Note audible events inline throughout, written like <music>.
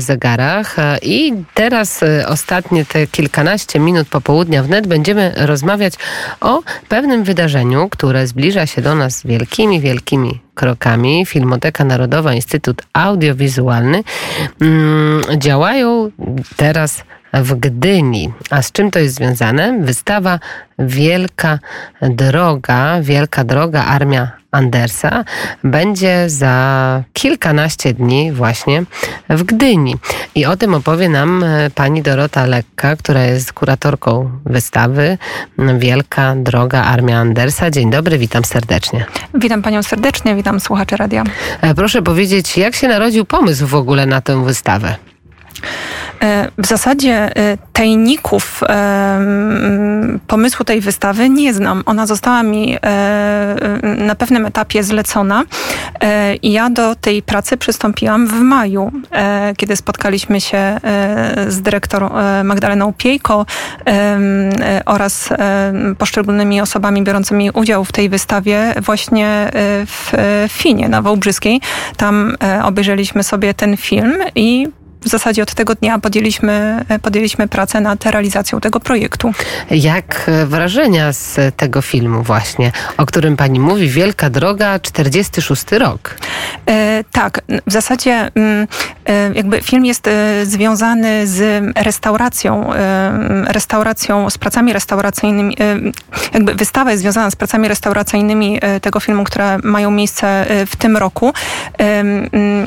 zegarach. I teraz e, ostatnie te kilkanaście minut popołudnia wnet będziemy rozmawiać o pewnym wydarzeniu, które zbliża się do nas wielkimi, wielkimi krokami. Filmoteka Narodowa, Instytut Audiowizualny mm, działają teraz w Gdyni. A z czym to jest związane? Wystawa Wielka Droga, Wielka Droga Armia Andersa będzie za kilkanaście dni właśnie w Gdyni. I o tym opowie nam e, pani Dorota Lekka, która jest kuratorką wystawy Wielka Droga Armia Andersa. Dzień dobry, witam serdecznie. Witam panią serdecznie, witam słuchaczy radia. E, proszę powiedzieć, jak się narodził pomysł w ogóle na tę wystawę? E, w zasadzie e, tajników e, pomysłu tej wystawy nie znam. Ona została mi na pewnym etapie zlecona i ja do tej pracy przystąpiłam w maju, kiedy spotkaliśmy się z dyrektor Magdaleną Piejko oraz poszczególnymi osobami biorącymi udział w tej wystawie właśnie w Finie na Wałbrzyskiej. Tam obejrzeliśmy sobie ten film i w zasadzie od tego dnia podjęliśmy, podjęliśmy pracę nad realizacją tego projektu. Jak wrażenia z tego filmu właśnie, o którym pani mówi, Wielka Droga, 46 rok? E, tak, w zasadzie mm, e, jakby film jest e, związany z restauracją, e, restauracją, z pracami restauracyjnymi, e, jakby wystawa jest związana z pracami restauracyjnymi e, tego filmu, które mają miejsce w tym roku.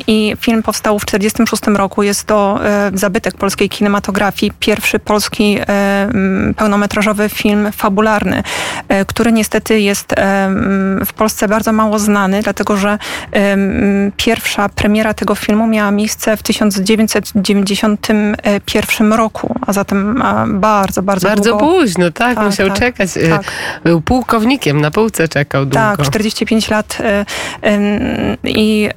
I film powstał w 46 roku, jest to e, zabytek polskiej kinematografii, pierwszy polski e, pełnometrażowy film fabularny, e, który niestety jest w Polsce bardzo mało znany, dlatego że pierwsza premiera tego filmu miała miejsce w 1991 roku, a zatem bardzo, bardzo Bardzo długo. późno, tak, tak musiał tak, czekać. Tak. Był pułkownikiem, na półce czekał długo. Tak, 45 lat. I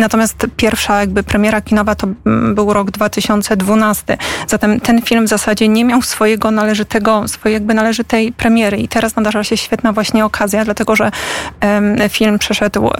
natomiast pierwsza jakby premiera kinowa to był rok 2012. Zatem ten film w zasadzie nie miał swojego należytego, swojej jakby należytej premiery i teraz nadarza się świetna właśnie okazja, dlatego że film przeszedł,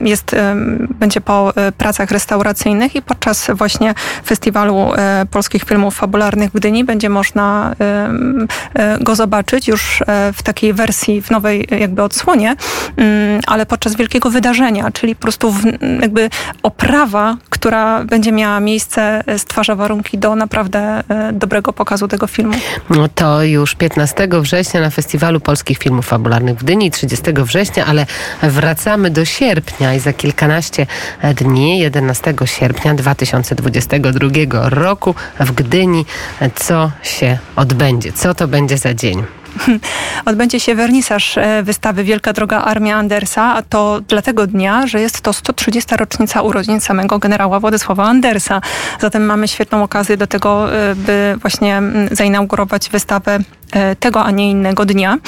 jest, um, będzie po e, pracach restauracyjnych i podczas właśnie festiwalu e, polskich filmów fabularnych w Gdyni będzie można e, go zobaczyć już w takiej wersji, w nowej jakby odsłonie, mm, ale podczas wielkiego wydarzenia, czyli po prostu w, jakby oprawa która będzie miała miejsce, stwarza warunki do naprawdę dobrego pokazu tego filmu. No to już 15 września na Festiwalu Polskich Filmów Fabularnych w Gdyni, 30 września, ale wracamy do sierpnia i za kilkanaście dni, 11 sierpnia 2022 roku w Gdyni, co się odbędzie? Co to będzie za dzień? <laughs> odbędzie się wernisaż e, wystawy Wielka Droga Armia Andersa, a to dlatego dnia, że jest to 130. rocznica urodzin samego generała Władysława Andersa. Zatem mamy świetną okazję do tego, e, by właśnie zainaugurować wystawę e, tego, a nie innego dnia.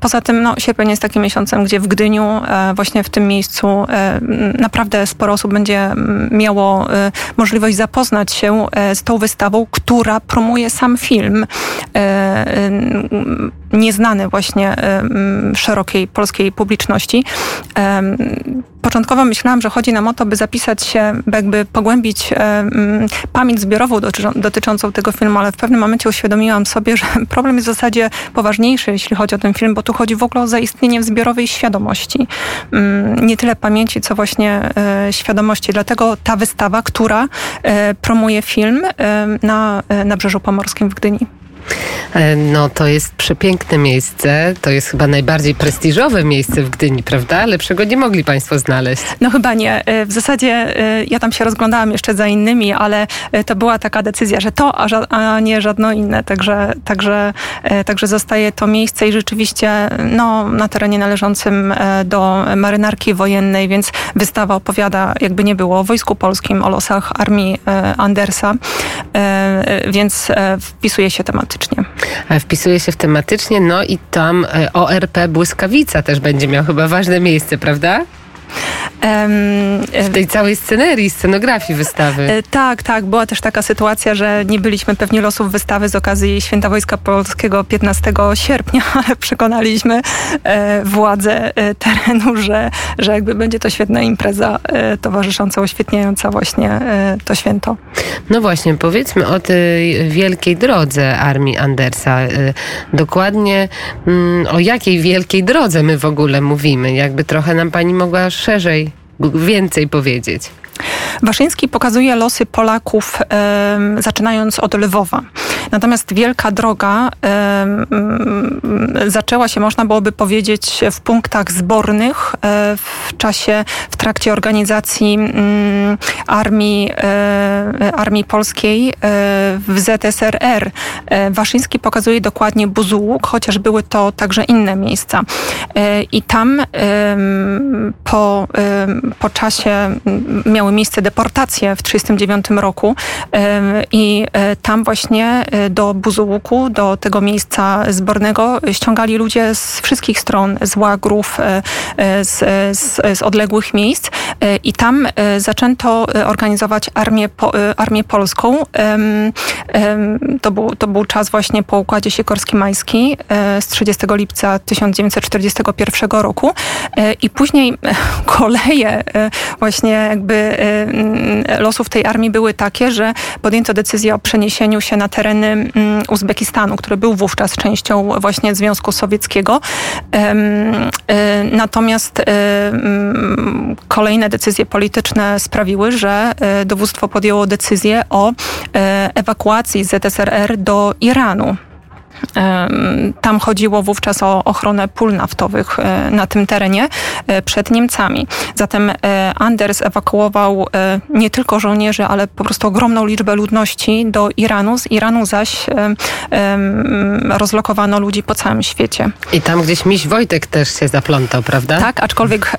Poza tym no, sierpień jest takim miesiącem, gdzie w Gdyniu, właśnie w tym miejscu naprawdę sporo osób będzie miało możliwość zapoznać się z tą wystawą, która promuje sam film nieznany właśnie szerokiej polskiej publiczności. Początkowo myślałam, że chodzi nam o to, by zapisać się, jakby pogłębić pamięć zbiorową dotyczącą tego filmu, ale w pewnym momencie uświadomiłam sobie, że <laughs> problem jest w zasadzie poważniejszy, jeśli chodzi o ten film, bo tu chodzi w ogóle o zaistnienie zbiorowej świadomości. Nie tyle pamięci, co właśnie e, świadomości. Dlatego ta wystawa, która e, promuje film na e, Nabrzeżu Pomorskim w Gdyni. E, no to jest przepiękne miejsce. To jest chyba najbardziej prestiżowe miejsce w Gdyni, prawda? Lepszego nie mogli Państwo znaleźć. No chyba nie. E, w zasadzie e, ja tam się rozglądałam jeszcze za innymi, ale to była taka decyzja, że to, a, nie żadno inne. Także, także, także zostaje to miejsce i rzeczywiście no, na terenie należącym do marynarki wojennej, więc wystawa opowiada, jakby nie było, o Wojsku Polskim, o losach armii Andersa, więc wpisuje się tematycznie. Wpisuje się w tematycznie, no i tam e, ORP Błyskawica też będzie miał chyba ważne miejsce, prawda? W tej całej scenerii, scenografii wystawy. Tak, tak. Była też taka sytuacja, że nie byliśmy pewni losów wystawy z okazji Święta Wojska Polskiego 15 sierpnia, <laughs> ale przekonaliśmy władze terenu, że, że jakby będzie to świetna impreza towarzysząca, oświetniająca właśnie to święto. No właśnie, powiedzmy o tej wielkiej drodze armii Andersa. Dokładnie mm, o jakiej wielkiej drodze my w ogóle mówimy? Jakby trochę nam pani mogła szerzej, więcej powiedzieć. Waszyński pokazuje losy Polaków zaczynając od Lwowa. Natomiast Wielka Droga zaczęła się, można byłoby powiedzieć, w punktach zbornych e, w czasie, w trakcie organizacji mm, armii, e, armii polskiej e, w ZSRR. Waszyński pokazuje dokładnie Buzułuk, chociaż były to także inne miejsca. I tam po, po czasie miały miejsce deportacje w 1939 roku i tam właśnie do Buzułuku, do tego miejsca zbornego ściągali ludzie z wszystkich stron, z łagrów, e, e, z, z, z odległych miejsc i tam e, zaczęto organizować armię, armię polską. To był, to był czas właśnie po układzie Sikorski-Majski z 30 lipca 1941 roku i później <laughs> koleje właśnie jakby losów tej armii były takie, że podjęto decyzję o przeniesieniu się na tereny Mm, Uzbekistanu, który był wówczas częścią właśnie Związku Sowieckiego. E, natomiast mm, kolejne decyzje polityczne sprawiły, że dowództwo podjęło decyzję o ewakuacji ZSRR do Iranu. Tam chodziło wówczas o ochronę pól naftowych e, na tym terenie e, przed Niemcami. Zatem e, Anders ewakuował nie tylko żołnierzy, ale po prostu ogromną liczbę ludności do Iranu. Z Iranu zaś rozlokowano ludzi po całym świecie. I tam gdzieś miś Wojtek też się zaplątał, prawda? Tak, aczkolwiek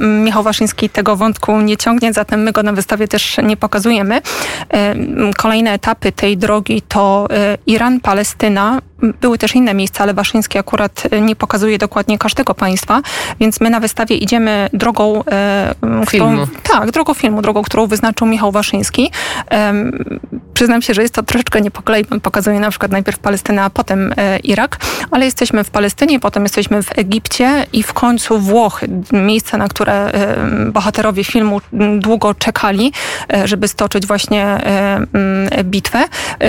Michał Waszyński tego wątku nie ciągnie, zatem my go na wystawie też nie pokazujemy. Kolejne etapy tej drogi to Iran, Palestyna, były też inne miejsca, ale Waszyński akurat e, nie pokazuje dokładnie każdego państwa, więc my na wystawie idziemy drogą e, filmu. Którą, tak, drogą filmu, drogą, którą wyznaczył Michał Waszyński. E, przyznam się, że jest to troszeczkę nie. Pokazuje na przykład najpierw Palestynę, a potem e, Irak, ale jesteśmy w Palestynie, potem jesteśmy w Egipcie i w końcu Włochy, miejsce, na które e, bohaterowie filmu długo czekali, e, żeby stoczyć właśnie bitwę,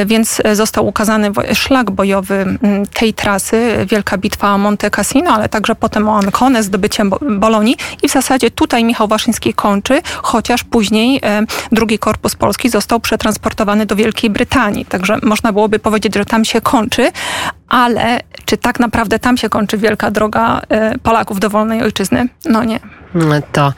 więc został ukazany szlak bojowy tej trasy, wielka bitwa Monte Cassino, ale także potem o Ancone, zdobyciem Bolonii i w zasadzie tutaj Michał Waszyński kończy, chociaż później drugi korpus polski został przetransportowany do Wielkiej Brytanii. Także można byłoby powiedzieć, że tam się kończy, ale czy tak naprawdę tam się kończy wielka droga e, Polaków do wolnej ojczyzny? No nie. To,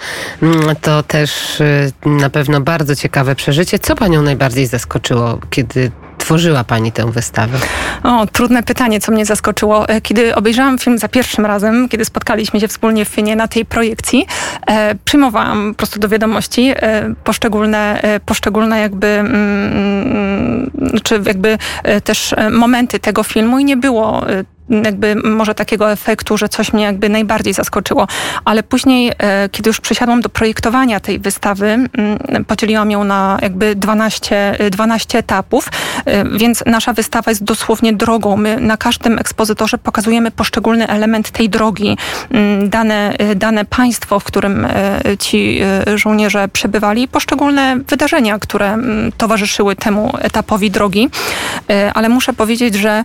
to też e, na pewno bardzo ciekawe przeżycie. Co panią najbardziej zaskoczyło, kiedy tworzyła Pani tę wystawę? O, trudne pytanie, co mnie zaskoczyło. E, kiedy obejrzałam film za pierwszym razem, kiedy spotkaliśmy się wspólnie w Finie na tej projekcji, e, przyjmowałam po prostu do wiadomości e, poszczególne, e, poszczególne jakby, mm, mm czy jakby e, też e, momenty tego filmu i nie było jakby może takiego efektu, że coś mnie jakby najbardziej zaskoczyło. Ale później, e, kiedy już przysiadłam do projektowania tej wystawy, mm, podzieliłam ją na jakby 12, 12 etapów, e, więc nasza wystawa jest dosłownie drogą. My na każdym ekspozytorze pokazujemy poszczególny element tej drogi, mm, dane, e, dane państwo, w którym ci żołnierze przebywali, poszczególne wydarzenia, które mm, towarzyszyły temu etapowi drogi. Ale muszę powiedzieć, że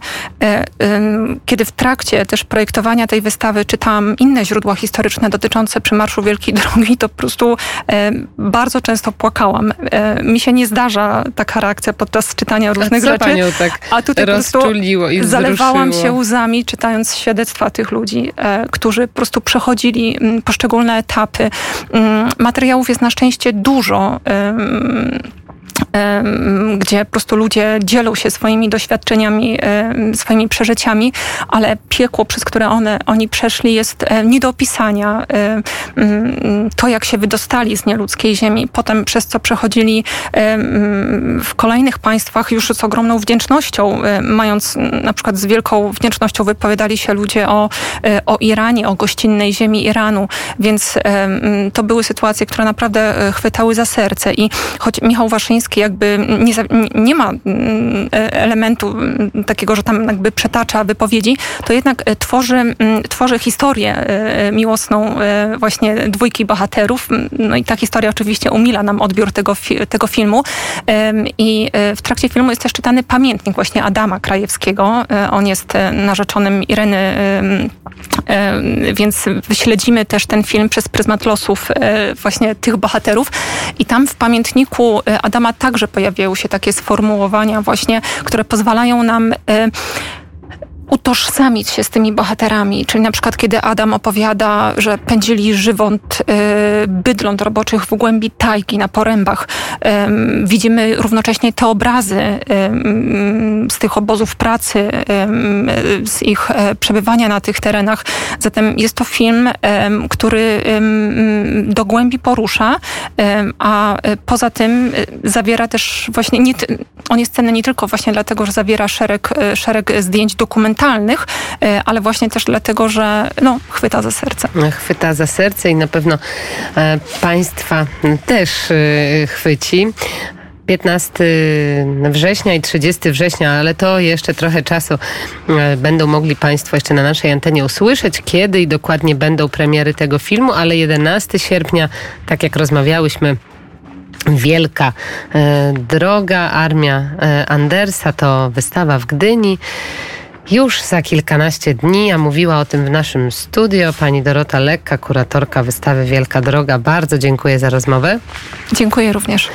kiedy w trakcie też projektowania tej wystawy czytałam inne źródła historyczne dotyczące przymarszu Wielkiej Drogi, to po prostu e, bardzo często płakałam. E, mi się nie zdarza taka reakcja podczas czytania różnych a rzeczy. Tak a tutaj po prostu zalewałam się łzami, czytając świadectwa tych ludzi, e, którzy po prostu przechodzili mm, poszczególne etapy. Mm, materiałów jest na szczęście dużo. Gdzie po prostu ludzie dzielą się swoimi doświadczeniami, swoimi przeżyciami, ale piekło, przez które one, oni przeszli jest nie do opisania. To, jak się wydostali z nieludzkiej ziemi, potem przez co przechodzili w kolejnych państwach już z ogromną wdzięcznością, mając na przykład z wielką wdzięcznością wypowiadali się ludzie o, o Iranie, o gościnnej ziemi Iranu, więc to były sytuacje, które naprawdę chwytały za serce i choć Michał Waszyński jakby nie, nie ma e, elementu takiego, że tam jakby przetacza wypowiedzi, to jednak e, tworzy, tworzy historię e, miłosną właśnie dwójki bohaterów. No i ta historia oczywiście umila nam odbiór tego, tego filmu. I w trakcie filmu jest też czytany pamiętnik właśnie Adama Krajewskiego. On jest narzeczonym Ireny, więc śledzimy też ten film przez pryzmat losów właśnie tych bohaterów. I tam w pamiętniku Adama także pojawiają się takie sformułowania właśnie, które pozwalają nam e, utożsamić się z tymi bohaterami. Czyli na przykład, kiedy Adam opowiada, że pędzili żywot y, bydląt roboczych w głębi tajki na porębach. Y, widzimy równocześnie te obrazy y, z tych obozów pracy, z ich e, przebywania na tych terenach. Zatem jest to film, który do głębi porusza, a e, poza tym e, zawiera też właśnie, nie, on jest cenny nie tylko właśnie dlatego, że zawiera szereg, szereg zdjęć dokumentalnych, dokumentalnych, e, ale właśnie też dlatego, że no, chwyta za serce. Chwyta za serce i na pewno e, Państwa też e, chwyci. 15 września i 30 września, ale to jeszcze trochę czasu będą mogli Państwo jeszcze na naszej antenie usłyszeć, kiedy i dokładnie będą premiery tego filmu, ale 11 sierpnia, tak jak rozmawiałyśmy, Wielka Droga, Armia Andersa to wystawa w Gdyni. Już za kilkanaście dni, a mówiła o tym w naszym studio pani Dorota Lekka, kuratorka wystawy Wielka Droga. Bardzo dziękuję za rozmowę. Dziękuję również.